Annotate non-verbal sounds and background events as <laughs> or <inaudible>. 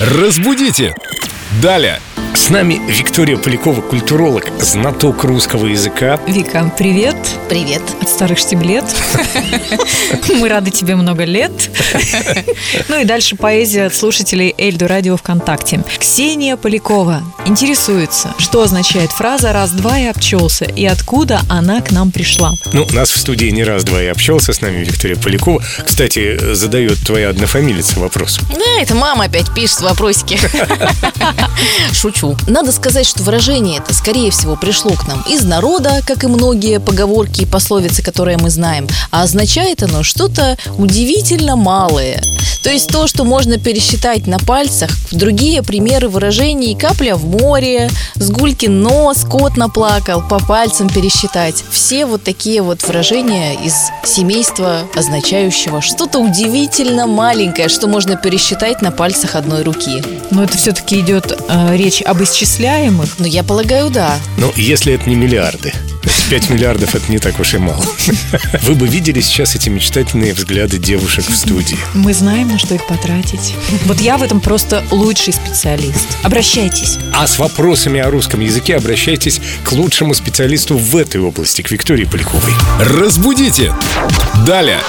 Разбудите! Далее! С нами Виктория Полякова, культуролог, знаток русского языка. Вика, привет. Привет. От старых штиблет. <laughs> Мы рады тебе много лет. Ну и дальше поэзия от слушателей Эльду Радио ВКонтакте. Ксения Полякова интересуется, что означает фраза «раз-два и обчелся» и откуда она к нам пришла. Ну, нас в студии не раз-два и общался с нами Виктория Полякова. Кстати, задает твоя однофамилица вопрос. Да, это мама опять пишет вопросики. <laughs> <laughs> Шучу. Надо сказать, что выражение это, скорее всего, пришло к нам из народа, как и многие поговорки и пословицы, которые мы знаем. А означает оно что-то удивительно малое. То есть то, что можно пересчитать на пальцах. Другие примеры выражений «капля в море», «сгулькин нос», «кот наплакал», «по пальцам пересчитать». Все вот такие вот выражения из семейства, означающего что-то удивительно маленькое, что можно пересчитать на пальцах одной руки. Но это все-таки идет э, речь об исчисляемых. Ну, я полагаю, да. Ну, если это не миллиарды. 5 миллиардов это не так уж и мало. <laughs> Вы бы видели сейчас эти мечтательные взгляды девушек в студии. Мы знаем, на что их потратить. Вот я в этом просто лучший специалист. Обращайтесь. А с вопросами о русском языке обращайтесь к лучшему специалисту в этой области, к Виктории Поляковой. Разбудите! Далее!